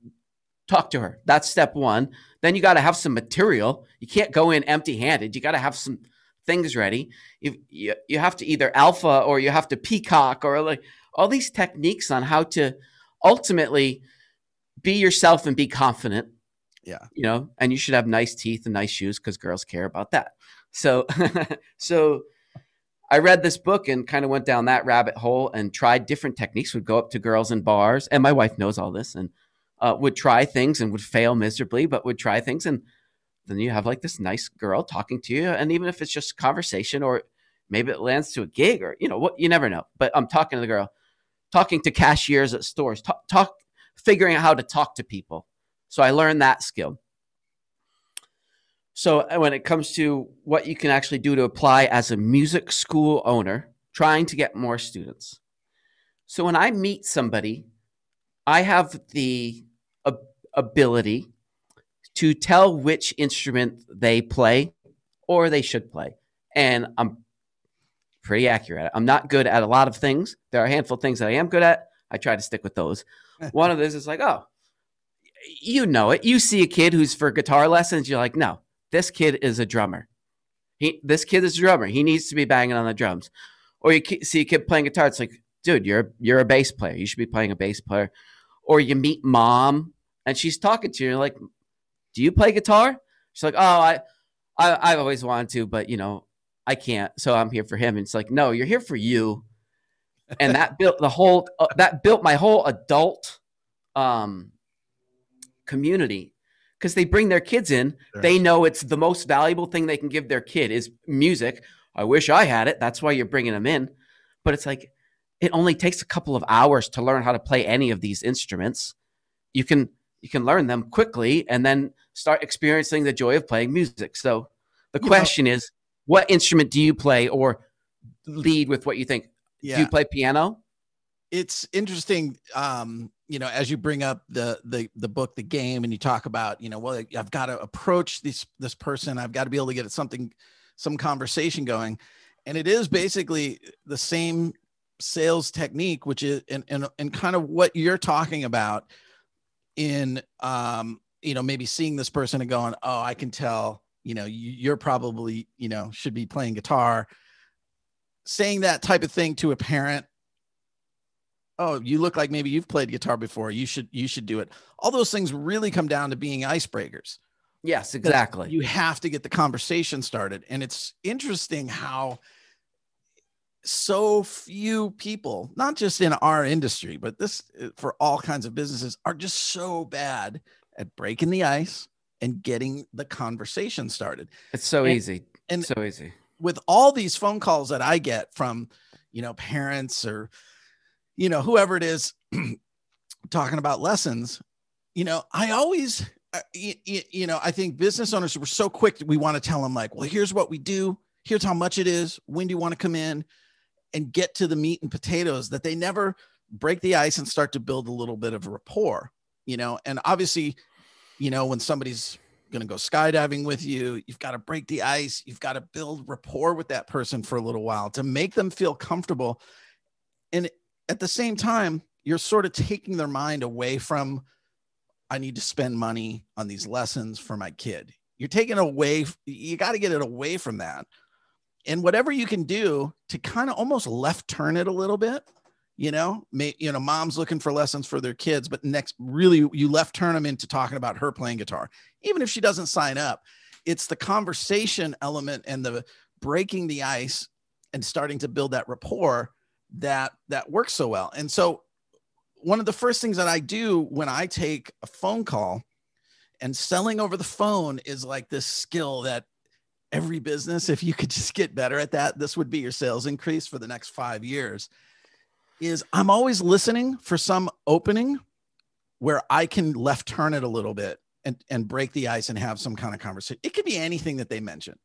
talk to her. That's step one. Then you got to have some material. You can't go in empty handed. You got to have some things ready. You, you, you have to either alpha or you have to peacock or like all these techniques on how to ultimately be yourself and be confident. Yeah. You know, and you should have nice teeth and nice shoes because girls care about that. So, (laughs) so I read this book and kind of went down that rabbit hole and tried different techniques. Would go up to girls in bars, and my wife knows all this, and uh, would try things and would fail miserably, but would try things. And then you have like this nice girl talking to you. And even if it's just conversation or maybe it lands to a gig or, you know, what you never know. But I'm talking to the girl, talking to cashiers at stores, talk, talk figuring out how to talk to people. So I learned that skill. So uh, when it comes to what you can actually do to apply as a music school owner, trying to get more students. So when I meet somebody, I have the ability to tell which instrument they play or they should play. And I'm pretty accurate. I'm not good at a lot of things. There are a handful of things that I am good at. I try to stick with those. (laughs) One of those is like, oh, you know it. You see a kid who's for guitar lessons, you're like, no, this kid is a drummer. He, this kid is a drummer. He needs to be banging on the drums. Or you see a kid playing guitar. It's like, dude, you're you're a bass player. You should be playing a bass player. Or you meet mom and she's talking to you. You're like, do you play guitar? She's like, oh, I, I, I've always wanted to, but you know, I can't. So I'm here for him. And it's like, no, you're here for you. And that (laughs) built the whole, uh, that built my whole adult, um, community because they bring their kids in. Sure. They know it's the most valuable thing they can give their kid is music. I wish I had it. That's why you're bringing them in. But it's like it only takes a couple of hours to learn how to play any of these instruments. You can you can learn them quickly and then start experiencing the joy of playing music. So the question is, what instrument do you play or lead with what you think? Yeah. Do you play piano? It's interesting. Um, you know, as you bring up the the the book, the game, and you talk about, you know, well, I've got to approach this this person. I've got to be able to get something, some conversation going, and it is basically the same sales technique, which is and and, and kind of what you're talking about in um you know maybe seeing this person and going, oh, I can tell, you know, you're probably you know should be playing guitar. Saying that type of thing to a parent oh you look like maybe you've played guitar before. You should you should do it. All those things really come down to being icebreakers. Yes exactly. you have to get the conversation started. And it's interesting how so few people not just in our industry but this for all kinds of businesses are just so bad at breaking the ice and getting the conversation started it's so and, easy and so easy with all these phone calls that i get from you know parents or you know, whoever it is (clears throat) talking about lessons, you know, I always, uh, you, you know, I think business owners were so quick. We want to tell them like, well, here's what we do. Here's how much it is. When do you want to come in and get to the meat and potatoes that they never break the ice and start to build a little bit of rapport, you know, and obviously, you know, when somebody's going to go skydiving with you, you've got to break the ice. You've got to build rapport with that person for a little while to make them feel comfortable. And at the same time, you're sort of taking their mind away from, I need to spend money on these lessons for my kid. You're taking away, you got to get it away from that. And whatever you can do to kind of almost left turn it a little bit, you know, may, you know, mom's looking for lessons for their kids, but next really you left turn them into talking about her playing guitar, even if she doesn't sign up. It's the conversation element and the breaking the ice and starting to build that rapport that that works so well. And so one of the first things that I do when I take a phone call and selling over the phone is like this skill that every business if you could just get better at that this would be your sales increase for the next 5 years is I'm always listening for some opening where I can left turn it a little bit and and break the ice and have some kind of conversation. It could be anything that they mention,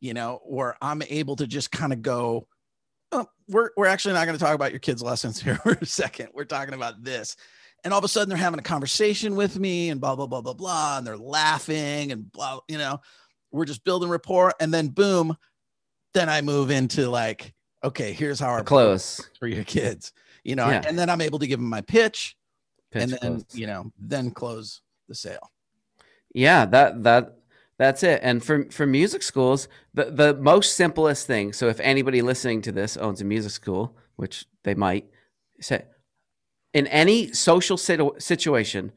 you know, or I'm able to just kind of go oh, we're, we're actually not going to talk about your kids' lessons here (laughs) for a second. We're talking about this. And all of a sudden they're having a conversation with me and blah, blah, blah, blah, blah. And they're laughing and blah, you know, we're just building rapport. And then boom, then I move into like, okay, here's how our close for your kids, you know, yeah. and then I'm able to give them my pitch, pitch and then, close. you know, then close the sale. Yeah, that, that, that's it. And for for music schools, the the most simplest thing. So if anybody listening to this owns a music school, which they might, say in any social situ- situation,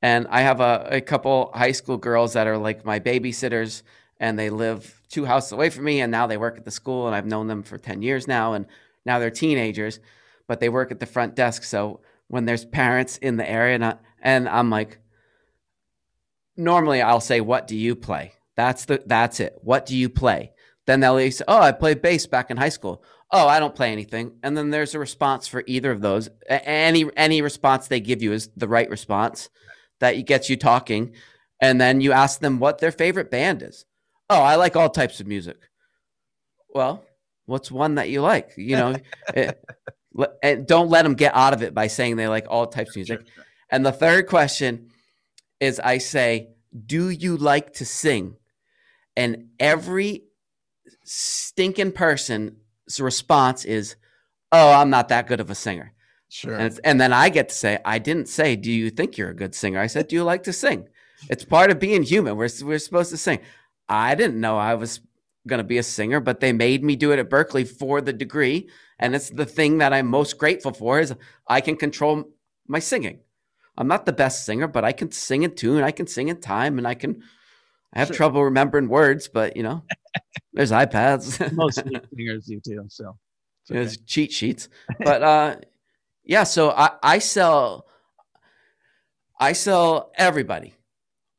and I have a, a couple high school girls that are like my babysitters, and they live two houses away from me, and now they work at the school, and I've known them for ten years now, and now they're teenagers, but they work at the front desk. So when there's parents in the area, not And I'm like, normally I'll say, What do you play? That's the that's it. What do you play? Then they'll say, Oh, I played bass back in high school. Oh, I don't play anything. And then there's a response for either of those. Any any response they give you is the right response that gets you talking. And then you ask them what their favorite band is. Oh, I like all types of music. Well, what's one that you like? You know, (laughs) it, and don't let them get out of it by saying they like all types of music. And the third question is I say, Do you like to sing? And every stinking person's response is, Oh, I'm not that good of a singer. Sure. And, and, then I get to say, I didn't say, Do you think you're a good singer? I said, Do you like to sing? It's part of being human. We're, we're supposed to sing. I didn't know I was going to be a singer, but they made me do it at Berklee for the degree. And it's the thing that I'm most grateful for is I can control my singing. I'm not the best singer, but I can sing in tune. I can sing in time and I can, I have sure. trouble remembering words, but you know, (laughs) there's iPads. Most (laughs) singers do too. So okay. there's cheat sheets, but, uh, yeah, so I, I sell, I sell everybody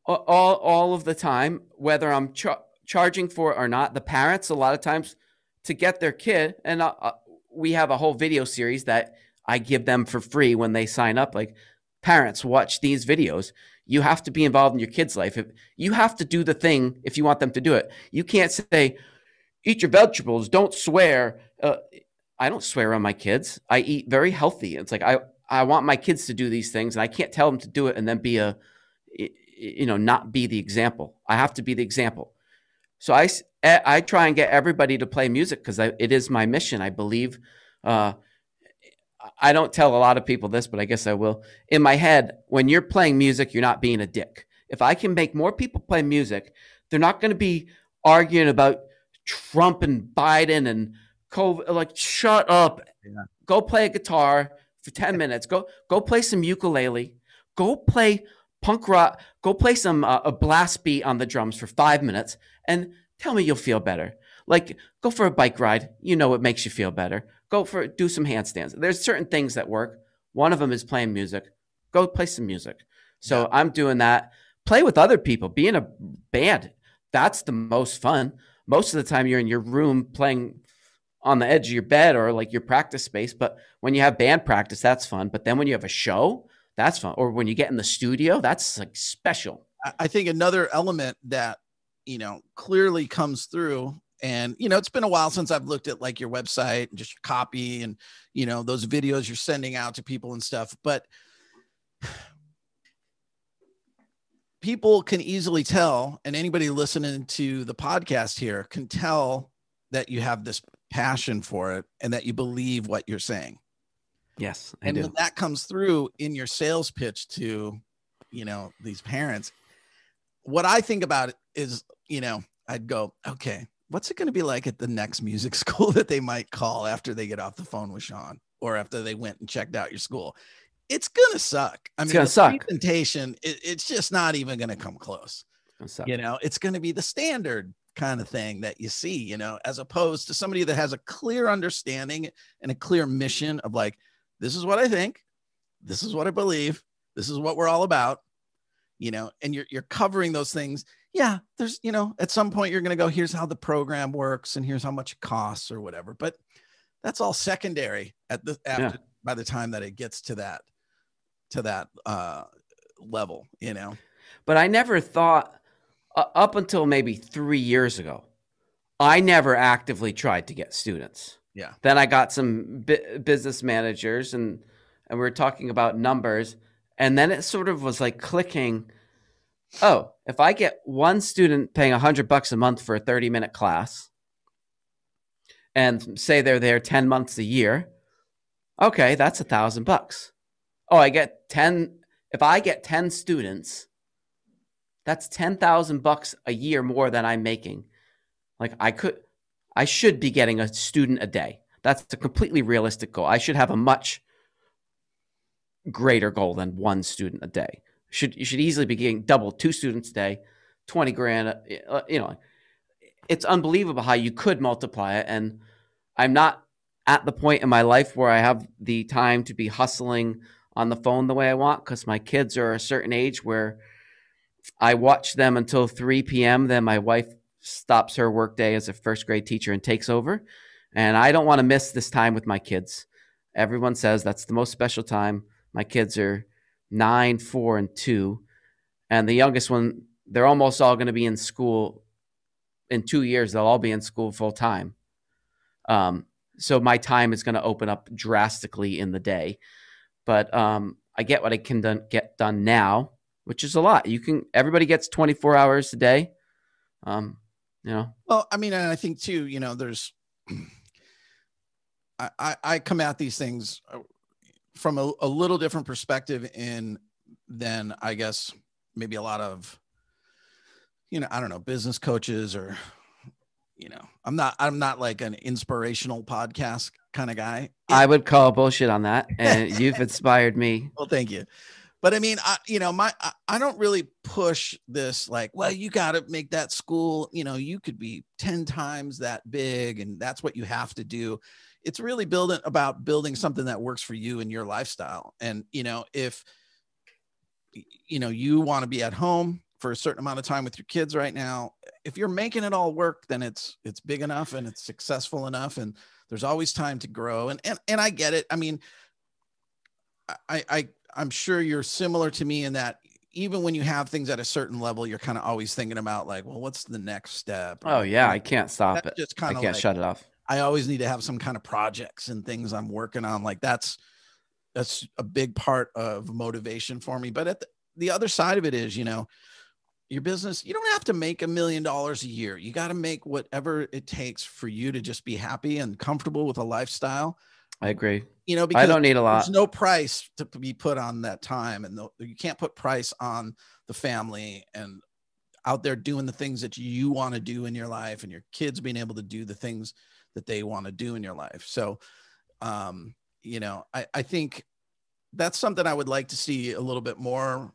all, all of the time, whether I'm char- charging for it or not. The parents, a lot of times, to get their kid, and uh, uh, we have a whole video series that I give them for free when they sign up. Like, parents, watch these videos. You have to be involved in your kid's life. If, you have to do the thing if you want them to do it. You can't say, eat your vegetables, don't swear. Uh, I don't swear on my kids. I eat very healthy. It's like I, I want my kids to do these things, and I can't tell them to do it and then be a you know, not be the example. I have to be the example. So I, I try and get everybody to play music because it is my mission. I believe. Uh, I don't tell a lot of people this, but I guess I will. In my head, when you're playing music, you're not being a dick. If I can make more people play music, they're not going to be arguing about Trump and Biden and COVID. Like, shut up. Yeah. Go play a guitar for 10 minutes. Go go play some ukulele. Go play punk rock, go play some uh, a blast beat on the drums for five minutes and tell me you'll feel better. Like go for a bike ride. You know it makes you feel better. Go for do some handstands. There's certain things that work. One of them is playing music. Go play some music. So yeah. I'm doing that. Play with other people. Be in a band. That's the most fun. Most of the time you're in your room playing on the edge of your bed or like your practice space. But when you have band practice, that's fun. But then when you have a show, that's fun. Or when you get in the studio, that's like special. I think another element that, you know, clearly comes through and you know it's been a while since i've looked at like your website and just your copy and you know those videos you're sending out to people and stuff but (sighs) people can easily tell and anybody listening to the podcast here can tell that you have this passion for it and that you believe what you're saying Yes, I and do. when that comes through in your sales pitch to, you know, these parents, what I think about it is, you know, I'd go, okay, what's it going to be like at the next music (laughs) school that they might call after they get off the phone with Sean or after they went and checked out your school? It's gonna suck. I it's mean, the suck. presentation, it, it's just not even gonna come close. You know, it's gonna be the standard kind of thing that you see, you know, as opposed to somebody that has a clear understanding and a clear mission of like, this is what I think. This is what I believe. This is what we're all about. You know, and you're you're covering those things. Yeah, there's, you know, at some point you're going to go, here's how the program works and here's how much it costs or whatever. But that's all secondary at the after yeah. by the time that it gets to that to that uh level, you know. But I never thought uh, up until maybe 3 years ago, I never actively tried to get students. Yeah. Then I got some bi- business managers and and we were talking about numbers and then it sort of was like clicking oh, if I get one student paying 100 bucks a month for a 30 minute class and say they're there 10 months a year, okay, that's a thousand bucks. Oh, I get 10 if I get 10 students, that's 10,000 bucks a year more than I'm making. Like I could I should be getting a student a day. That's a completely realistic goal. I should have a much greater goal than one student a day. Should you should easily be getting double two students a day, twenty grand. Uh, you know, it's unbelievable how you could multiply it. And I'm not at the point in my life where I have the time to be hustling on the phone the way I want because my kids are a certain age where I watch them until 3 p.m. Then my wife stops her workday as a first grade teacher and takes over. And I don't want to miss this time with my kids. Everyone says that's the most special time. My kids are nine, four, and two. And the youngest one, they're almost all going to be in school in two years. They'll all be in school full time. Um, so my time is going to open up drastically in the day. But um, I get what I can done, get done now, which is a lot. You can everybody gets 24 hours a day. Um, you know. Well, I mean, and I think too, you know, there's (clears throat) I, I, I come at these things uh, from a, a little different perspective in than I guess maybe a lot of you know, I don't know, business coaches or you know, I'm not I'm not like an inspirational podcast kind of guy. I would call bullshit on that and you've inspired me. (laughs) Well, thank you. But I mean, I, you know, my I, I don't really push this like, well, you got to make that school, you know, you could be 10 times that big and that's what you have to do. It's really building about building something that works for you and your lifestyle. And, you know, if you know, you want to be at home for a certain amount of time with your kids right now, if you're making it all work, then it's it's big enough and it's successful enough and there's always time to grow. And and and I get it. I mean, I I I'm sure you're similar to me in that even when you have things at a certain level, you're kind of always thinking about like, well, what's the next step? Oh yeah, I can't stop it. Just kind of I can't like, shut it off. I always need to have some kind of projects and things I'm working on. Like that's that's a big part of motivation for me. But at the, the other side of it is, you know, your business, you don't have to make a million dollars a year. You got to make whatever it takes for you to just be happy and comfortable with a lifestyle. I agree. You know, because I don't need a lot. There's no price to be put on that time, and the, you can't put price on the family and out there doing the things that you want to do in your life, and your kids being able to do the things that they want to do in your life. So, um, you know, I, I think that's something I would like to see a little bit more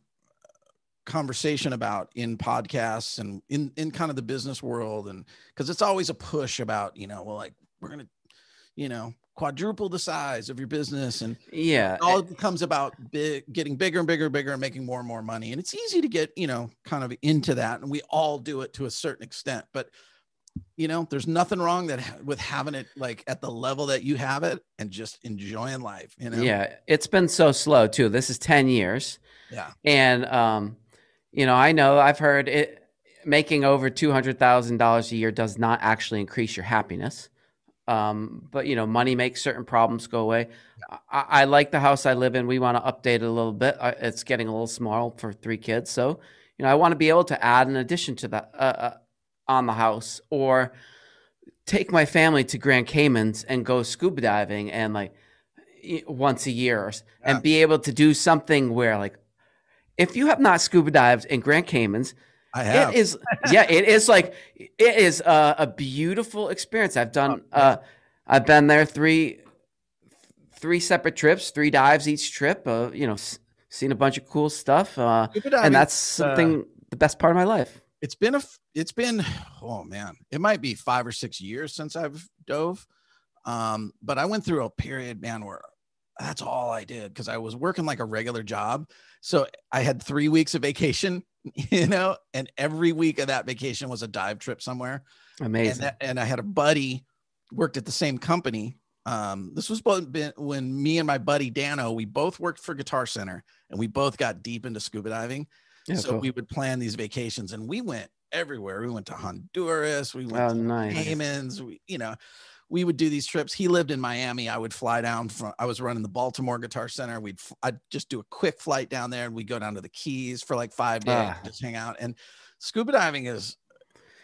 conversation about in podcasts and in in kind of the business world and because it's always a push about you know well like we're gonna you know quadruple the size of your business and yeah it all becomes about big getting bigger and bigger and bigger and making more and more money and it's easy to get you know kind of into that and we all do it to a certain extent but you know there's nothing wrong that with having it like at the level that you have it and just enjoying life you know? Yeah it's been so slow too this is 10 years yeah. and um you know i know i've heard it making over $200000 a year does not actually increase your happiness um, but you know, money makes certain problems go away. I, I, like the house I live in. We want to update it a little bit. It's getting a little small for three kids, so you know, I want to be able to add an addition to that uh, uh, on the house, or take my family to Grand Caymans and go scuba diving and like once a year, yeah. and be able to do something where like, if you have not scuba dived in Grand Caymans, I have. It is, yeah, it is like it is a, a beautiful experience. I've done, oh, uh, I've been there three, three separate trips, three dives each trip. Uh, you know, seen a bunch of cool stuff, uh, and that's something uh, the best part of my life. It's been a, it's been, oh man, it might be five or six years since I've dove, um, but I went through a period, man, where that's all I did because I was working like a regular job. So I had three weeks of vacation (laughs) you know, and every week of that vacation was a dive trip somewhere. Amazing. And, that, and I had a buddy worked at the same company. Um, this was when me and my buddy Dano, we both worked for Guitar Center and we both got deep into scuba diving. Yeah, so cool. we would plan these vacations and we went everywhere. We went to Honduras, we went oh, to nice. Caymans, we, you know, we would do these trips. He lived in Miami. I would fly down from, I was running the Baltimore Guitar Center. We'd, I'd just do a quick flight down there and we'd go down to the Keys for like five days, just hang out. And scuba diving is,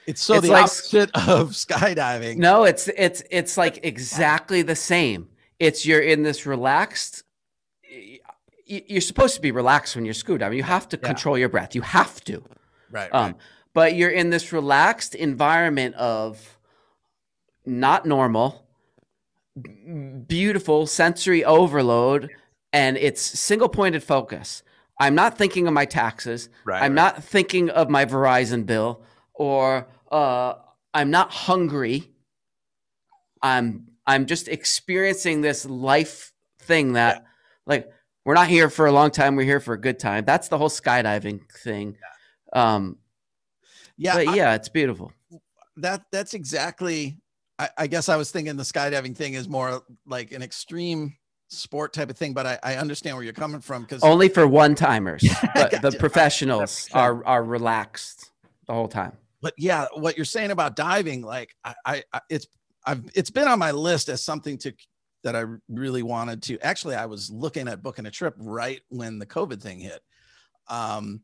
it's so it's the like, opposite (laughs) of skydiving. No, it's, it's, it's like exactly the same. It's you're in this relaxed, you're supposed to be relaxed when you're scuba diving. You have to control yeah. your breath. You have to. Right, um, right. But you're in this relaxed environment of, not normal, beautiful sensory overload, and it's single pointed focus. I'm not thinking of my taxes. Right, I'm right. not thinking of my Verizon bill, or uh, I'm not hungry. I'm I'm just experiencing this life thing that, yeah. like, we're not here for a long time. We're here for a good time. That's the whole skydiving thing. Um, Yeah, but I- yeah, it's beautiful. that that's exactly. I, I guess I was thinking the skydiving thing is more like an extreme sport type of thing, but I, I understand where you're coming from because Only for one timers. (laughs) but the Gotcha. professionals are are relaxed the whole time. but yeah, what you're saying about diving, like I, I, I it's I've it's been on my list as something to that I really wanted to. Actually, I was looking at booking a trip right when the COVID thing hit, um,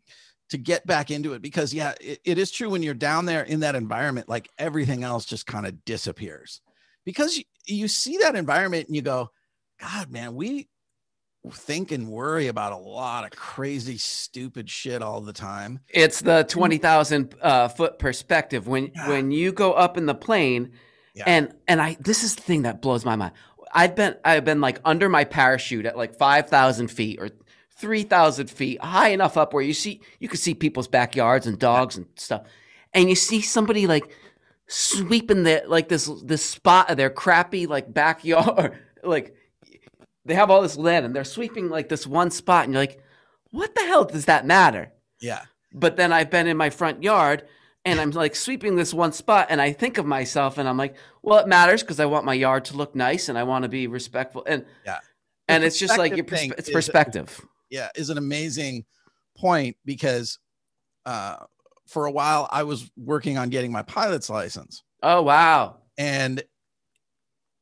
to get back into it because yeah, it, it is true when you're down there in that environment, like everything else just kind of disappears because you, you see that environment and you go, God, man, we think and worry about a lot of crazy, stupid shit all the time. It's the twenty thousand uh, foot perspective when Yeah. when you go up in the plane, Yeah. and and I this is the thing that blows my mind. I've been I've been like under my parachute at like five thousand feet or three thousand feet, high enough up where you see you can see people's backyards and dogs and stuff, and you see somebody like sweeping the like this this spot of their crappy like backyard, (laughs) like they have all this land and they're sweeping like this one spot, and you're like, what the hell does that matter? Yeah. but then I've been in my front yard and I'm like sweeping this one spot and I think of myself and I'm like, well, it matters because I want my yard to look nice and I want to be respectful and Yeah. and it's just like your perspective perspe- it's perspective. Yeah is an amazing point because uh for a while I was working on getting my pilot's license Oh wow, and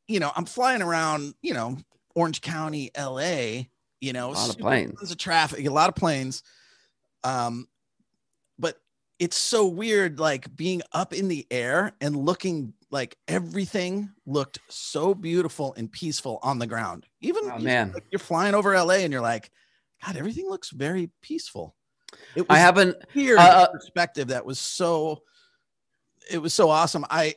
you know I'm flying around you know Orange County LA you know A lot of planes. tons of traffic a lot of planes um but it's so weird like being up in the air and looking like everything looked so beautiful and peaceful on the ground even Oh, man. like, you're flying over LA and you're like god everything looks very peaceful it was I haven't. weird uh, uh, perspective that was so it was so awesome i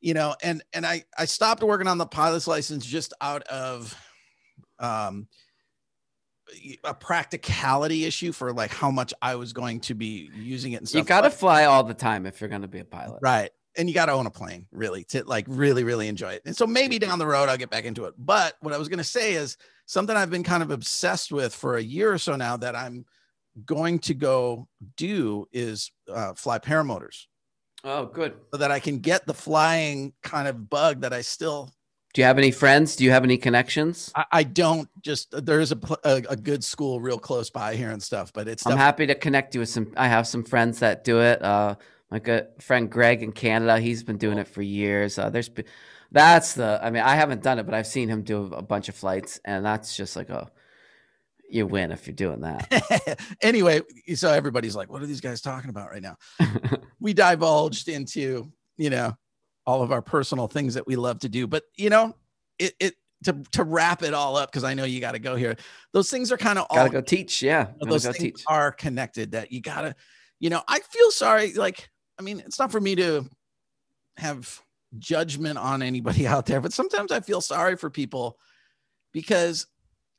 you know and and i i stopped working on the pilot's license just out of um a practicality issue for like how much i was going to be using it and stuff You got to fly all the time if you're going to be a pilot. right and you got to own a plane really to like really really enjoy it and so maybe down the road i'll get back into it but what i was going to say is something i've been kind of obsessed with for a year or so now that i'm going to go do is uh, fly paramotors Oh, good. so that i can get the flying kind of bug that i still Do you have any friends? Do you have any connections? i, I don't just there is a, a a good school real close by here and stuff but it's I'm happy to connect you with some. I have some friends that do it. Uh, my good friend Greg in Canada, he's been doing it for years. Uh, there's, that's the. I mean, I haven't done it, but I've seen him do a bunch of flights, and that's just like a, you win if you're doing that. (laughs) anyway, so everybody's like, what are these guys talking about right now? (laughs) we divulged into, you know, all of our personal things that we love to do. But, you know, it, it to, to wrap it all up, because I know you got to go here. Those things are kind of all Gotta go teach. Yeah, those things teach. are connected that you gotta, you know, I feel sorry. Like, I mean, it's not for me to have judgment on anybody (laughs) out there, but sometimes I feel sorry for people because,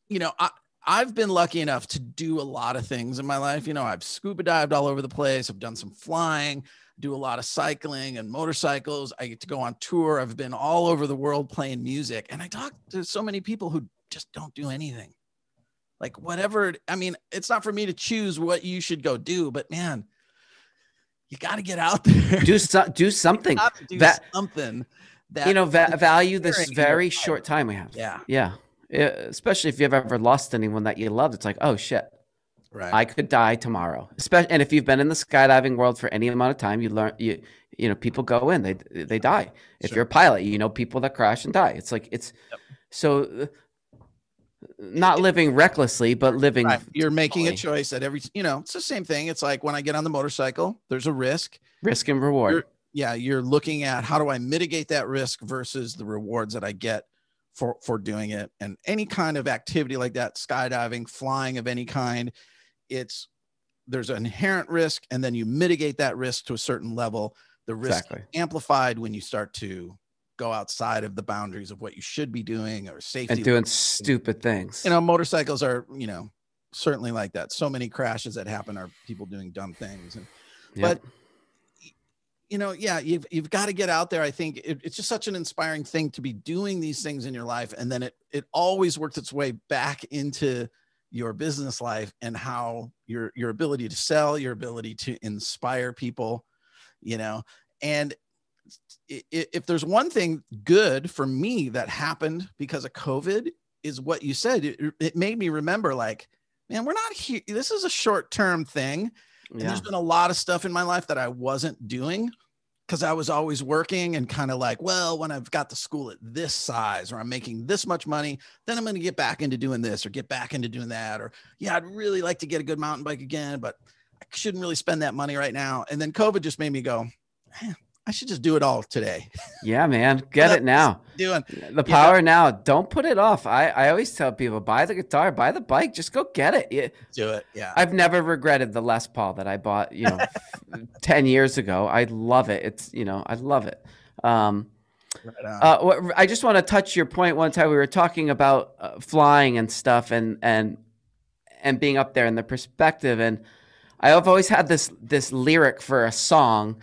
you know, I, I've been lucky enough to do a lot of things in my life. You know, I've scuba dived all over the place. I've done some flying, do a lot of cycling and motorcycles. I get to go on tour. I've been all over the world playing music. And I talk to so many people who just don't do anything. Like whatever, I mean, it's not for me to choose what you should go do, but man, you got to get out there. Do so, do something. (laughs) do Va- something that you know, va- value this very short time we have. Yeah. yeah. Yeah, Especially if you've ever lost anyone that you loved, it's like, oh shit, right. I could die tomorrow. Especially, and if you've been in the skydiving world for any amount of time, you learn you you know people go in, they they die. If Sure. you're a pilot, you know people that crash and die. It's like it's so uh, not living recklessly, but living. Right. You're making a choice at every, you know, it's the same thing. It's like when I get on the motorcycle, there's a risk. risk and reward. You're- Yeah. You're looking at how do I mitigate that risk versus the rewards that I get for, for doing it. And any kind of activity like that, skydiving, flying of any kind, it's, there's an inherent risk and then you mitigate that risk to a certain level. The risk Exactly. amplified when you start to go outside of the boundaries of what you should be doing or safety. and doing stupid things. you know, motorcycles are, you know, certainly like that. So many crashes that happen are people doing dumb things. And, Yep. but you know, yeah, you've, you've got to get out there. I think it, it's just such an inspiring thing to be doing these things in your life. And then it, it always works its way back into your business life and how your your ability to sell, your ability to inspire people, you know. And if there's one thing good for me that happened because of COVID is what you said. It, it made me remember like, man, we're not here. This is a short term thing. And yeah. there's been a lot of stuff in my life that I wasn't doing because I was always working and kind of like, well, when I've got the school at this size or I'm making this much money, then I'm going to get back into doing this or get back into doing that. Or, yeah, I'd really like to get a good mountain bike again, but I shouldn't really spend that money right now. And then COVID just made me go, man, I should just do it all today. (laughs) Yeah, man. Get it now. Doing the power yeah. now. Don't put it off. I, I always tell people buy the guitar, buy the bike, just go get it. Yeah. Do it. Yeah. I've never regretted the Les Paul that I bought, you know, (laughs) 10 years ago. I love it. It's, you know, I love it. Um, right uh, I just want to touch your. One time we were talking about uh, flying and stuff and, and, and being up there and the perspective. And I've always had this, this lyric for a song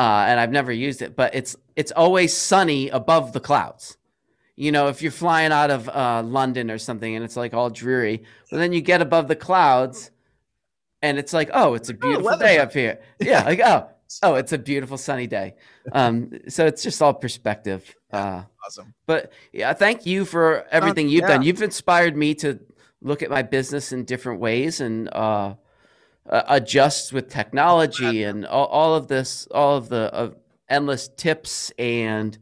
uh, and I've never used it, but it's it's always sunny above the clouds. You know, if you're flying out of uh, London or something and it's like all dreary, but then you get above the clouds, and it's like, oh, it's a oh, beautiful oh, day up here. Yeah, like oh, oh, it's a beautiful sunny day. Um, so it's just all perspective. Uh, awesome. But yeah, thank you for everything you've yeah. done. You've inspired me to look at my business in different ways and uh, uh, adjusts with technology and all, all, of this, all of the uh, endless tips and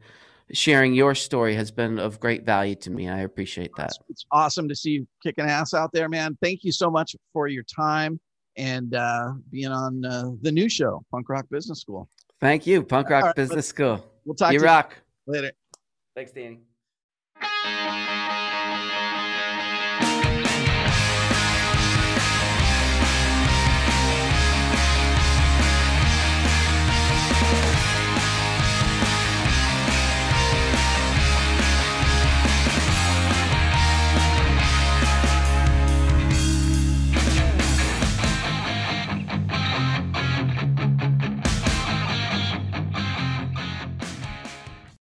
sharing your story has been of great value to me. I appreciate that. It's awesome to see you kicking ass out there, man. Thank you so much for your time and uh, being on uh, the new show, Punk Rock Business School. Thank you, Punk Rock right, Business School. We'll talk. You rock. You later. Thanks, Danny.